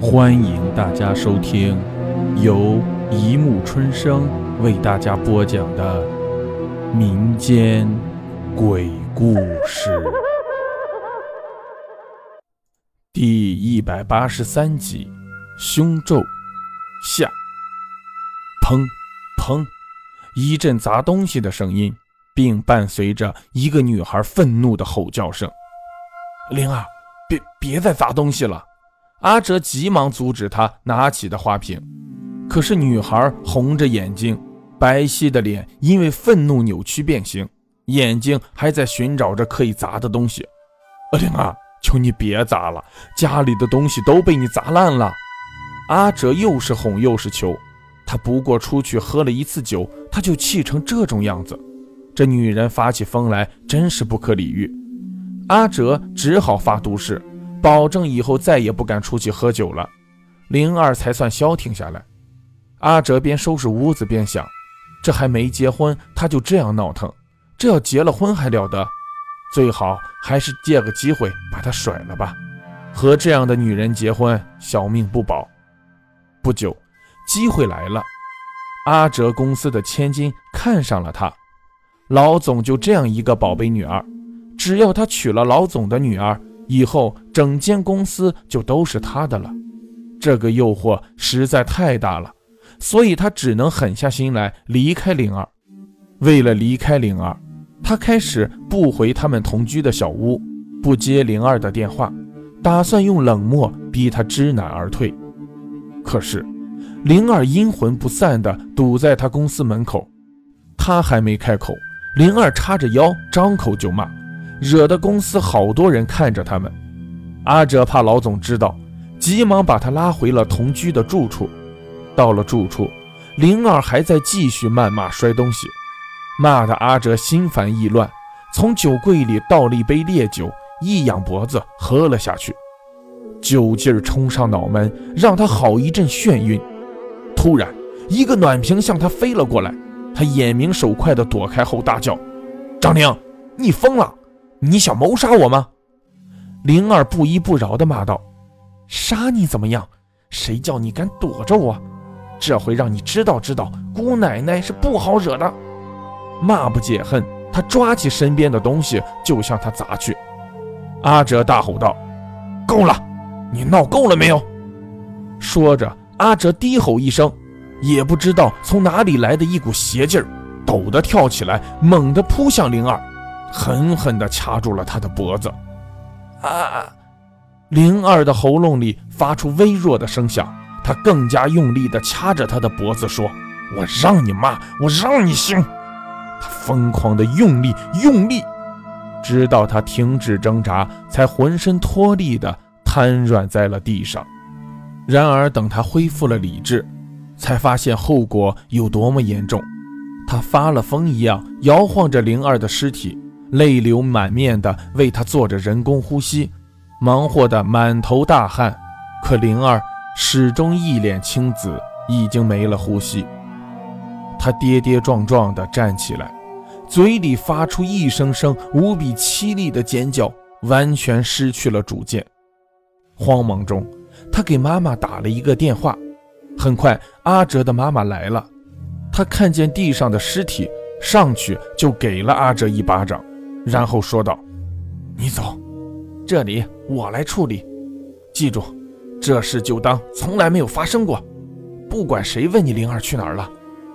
欢迎大家收听由一木春生为大家播讲的民间鬼故事第一百八十三集：凶咒下。砰砰，一阵砸东西的声音，并伴随着一个女孩愤怒的吼叫声：“灵儿，别别再砸东西了！”阿哲急忙阻止他拿起的花瓶，可是女孩红着眼睛，白皙的脸因为愤怒扭曲变形，眼睛还在寻找着可以砸的东西。阿玲啊，求你别砸了，家里的东西都被你砸烂了。阿哲又是哄又是求，他不过出去喝了一次酒，他就气成这种样子。这女人发起疯来真是不可理喻。阿哲只好发毒誓。保证以后再也不敢出去喝酒了，灵儿才算消停下来。阿哲边收拾屋子边想：这还没结婚，他就这样闹腾；这要结了婚还了得？最好还是借个机会把他甩了吧。和这样的女人结婚，小命不保。不久，机会来了，阿哲公司的千金看上了他。老总就这样一个宝贝女儿，只要他娶了老总的女儿。以后整间公司就都是他的了，这个诱惑实在太大了，所以他只能狠下心来离开灵儿。为了离开灵儿，他开始不回他们同居的小屋，不接灵儿的电话，打算用冷漠逼他知难而退。可是灵儿阴魂不散地堵在他公司门口，他还没开口，灵儿叉着腰张口就骂。惹得公司好多人看着他们，阿哲怕老总知道，急忙把他拉回了同居的住处。到了住处，灵儿还在继续谩骂、摔东西，骂得阿哲心烦意乱，从酒柜里倒了一杯烈酒，一仰脖子喝了下去。酒劲儿冲上脑门，让他好一阵眩晕。突然，一个暖瓶向他飞了过来，他眼明手快地躲开后大叫：“张玲，你疯了！”你想谋杀我吗？灵儿不依不饶地骂道：“杀你怎么样？谁叫你敢躲着我？这回让你知道知道，姑奶奶是不好惹的。”骂不解恨，他抓起身边的东西就向他砸去。阿哲大吼道：“够了！你闹够了没有？”说着，阿哲低吼一声，也不知道从哪里来的一股邪劲儿，陡地跳起来，猛地扑向灵儿。狠狠地掐住了他的脖子，啊！灵儿的喉咙里发出微弱的声响，他更加用力地掐着他的脖子，说：“我让你骂，我让你醒。”他疯狂地用力用力，直到他停止挣扎，才浑身脱力地瘫软在了地上。然而，等他恢复了理智，才发现后果有多么严重。他发了疯一样摇晃着灵儿的尸体。泪流满面的为他做着人工呼吸，忙活得满头大汗。可灵儿始终一脸青紫，已经没了呼吸。他跌跌撞撞地站起来，嘴里发出一声声无比凄厉的尖叫，完全失去了主见。慌忙中，他给妈妈打了一个电话。很快，阿哲的妈妈来了。他看见地上的尸体，上去就给了阿哲一巴掌。然后说道：“你走，这里我来处理。记住，这事就当从来没有发生过。不管谁问你灵儿去哪儿了，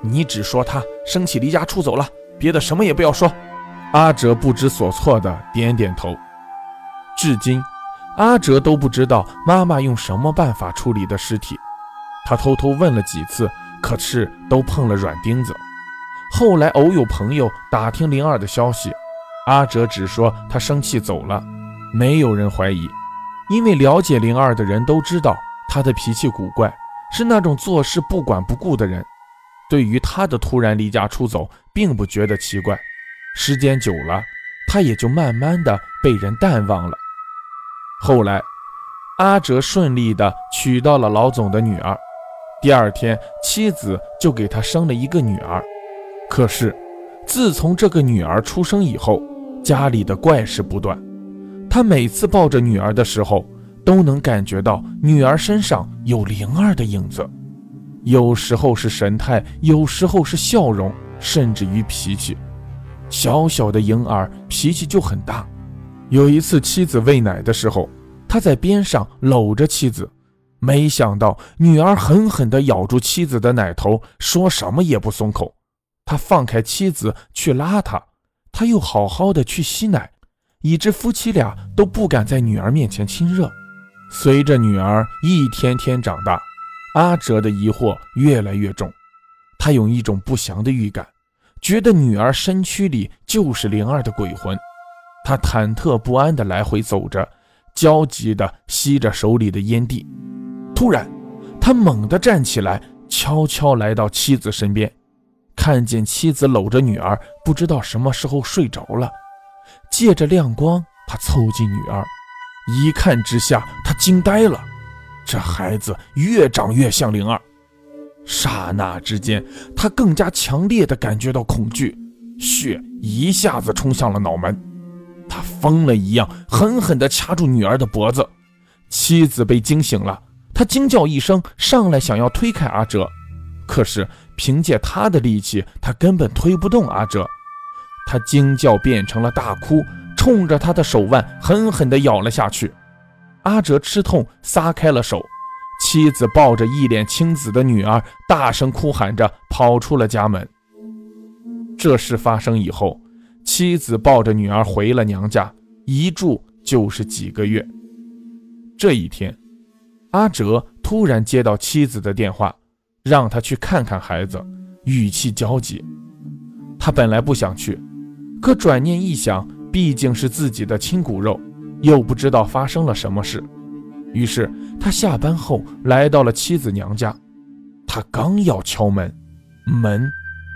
你只说她生气离家出走了，别的什么也不要说。”阿哲不知所措的点点头。至今，阿哲都不知道妈妈用什么办法处理的尸体。他偷偷问了几次，可是都碰了软钉子。后来偶有朋友打听灵儿的消息。阿哲只说他生气走了，没有人怀疑，因为了解灵儿的人都知道他的脾气古怪，是那种做事不管不顾的人。对于他的突然离家出走，并不觉得奇怪。时间久了，他也就慢慢的被人淡忘了。后来，阿哲顺利的娶到了老总的女儿，第二天妻子就给他生了一个女儿。可是，自从这个女儿出生以后，家里的怪事不断，他每次抱着女儿的时候，都能感觉到女儿身上有灵儿的影子，有时候是神态，有时候是笑容，甚至于脾气。小小的婴儿脾气就很大。有一次妻子喂奶的时候，他在边上搂着妻子，没想到女儿狠狠地咬住妻子的奶头，说什么也不松口。他放开妻子去拉她，他又好好的去吸奶，以致夫妻俩都不敢在女儿面前亲热。随着女儿一天天长大，阿哲的疑惑越来越重，他有一种不祥的预感，觉得女儿身躯里就是灵儿的鬼魂。他忐忑不安地来回走着，焦急地吸着手里的烟蒂。突然，他猛地站起来，悄悄来到妻子身边，看见妻子搂着女儿，不知道什么时候睡着了。借着亮光，他凑近女儿。一看之下，他惊呆了，这孩子越长越像灵儿。刹那之间，他更加强烈的感觉到恐惧，血一下子冲向了脑门。他疯了一样，狠狠地掐住女儿的脖子。妻子被惊醒了，他惊叫一声，上来想要推开阿哲，可是凭借他的力气，他根本推不动阿哲。他惊叫变成了大哭。冲着他的手腕狠狠地咬了下去，阿哲吃痛撒开了手，妻子抱着一脸青紫的女儿，大声哭喊着跑出了家门。这事发生以后，妻子抱着女儿回了娘家，一住就是几个月。这一天，阿哲突然接到妻子的电话，让他去看看孩子，语气焦急。他本来不想去，可转念一想。毕竟是自己的亲骨肉，又不知道发生了什么事，于是他下班后来到了妻子娘家。他刚要敲门，门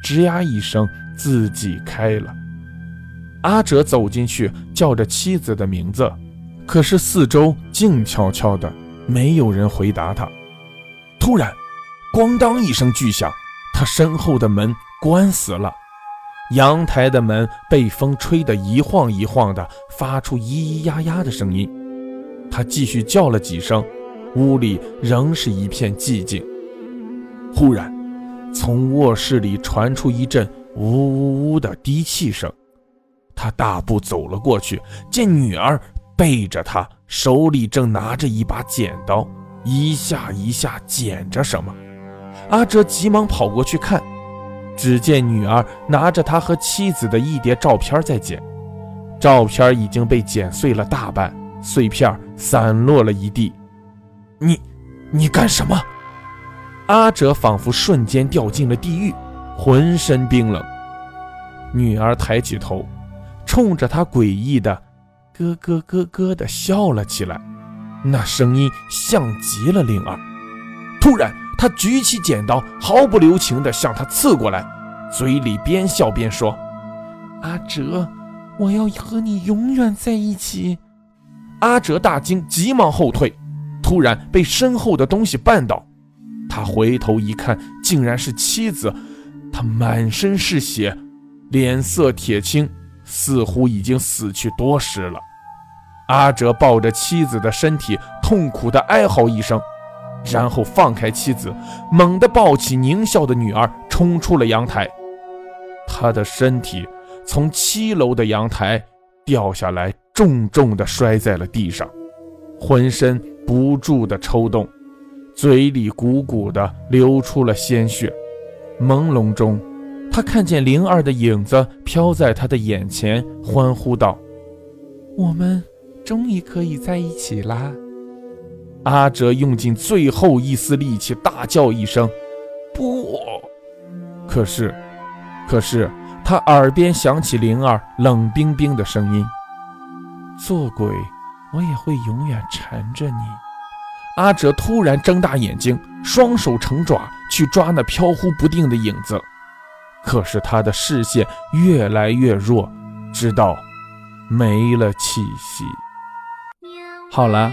吱呀一声自己开了。阿哲走进去，叫着妻子的名字，可是四周静悄悄的，没有人回答他。突然，咣当一声巨响，他身后的门关死了。阳台的门被风吹得一晃一晃的，发出咿咿呀呀的声音。他继续叫了几声，屋里仍是一片寂静。忽然，从卧室里传出一阵呜呜呜的低泣声。他大步走了过去，见女儿背着他，手里正拿着一把剪刀，一下一下剪着什么。阿哲急忙跑过去看。只见女儿拿着他和妻子的一叠照片在剪，照片已经被剪碎了大半，碎片散落了一地。你，你干什么？阿哲仿佛瞬间掉进了地狱，浑身冰冷。女儿抬起头，冲着他诡异的咯咯咯咯的笑了起来，那声音像极了灵儿。突然。他举起剪刀，毫不留情地向他刺过来，嘴里边笑边说：“阿哲，我要和你永远在一起。”阿哲大惊，急忙后退，突然被身后的东西绊倒。他回头一看，竟然是妻子，他满身是血，脸色铁青，似乎已经死去多时了。阿哲抱着妻子的身体，痛苦地哀嚎一声。然后放开妻子，猛地抱起狞笑的女儿，冲出了阳台。他的身体从七楼的阳台掉下来，重重地摔在了地上，浑身不住地抽动，嘴里鼓鼓地流出了鲜血。朦胧中，他看见灵儿的影子飘在他的眼前，欢呼道：“我们终于可以在一起啦！”阿哲用尽最后一丝力气，大叫一声：“不！”可是，可是他耳边响起灵儿冷冰冰的声音：“做鬼，我也会永远缠着你。”阿哲突然睁大眼睛，双手成爪去抓那飘忽不定的影子，可是他的视线越来越弱，直到没了气息。好了。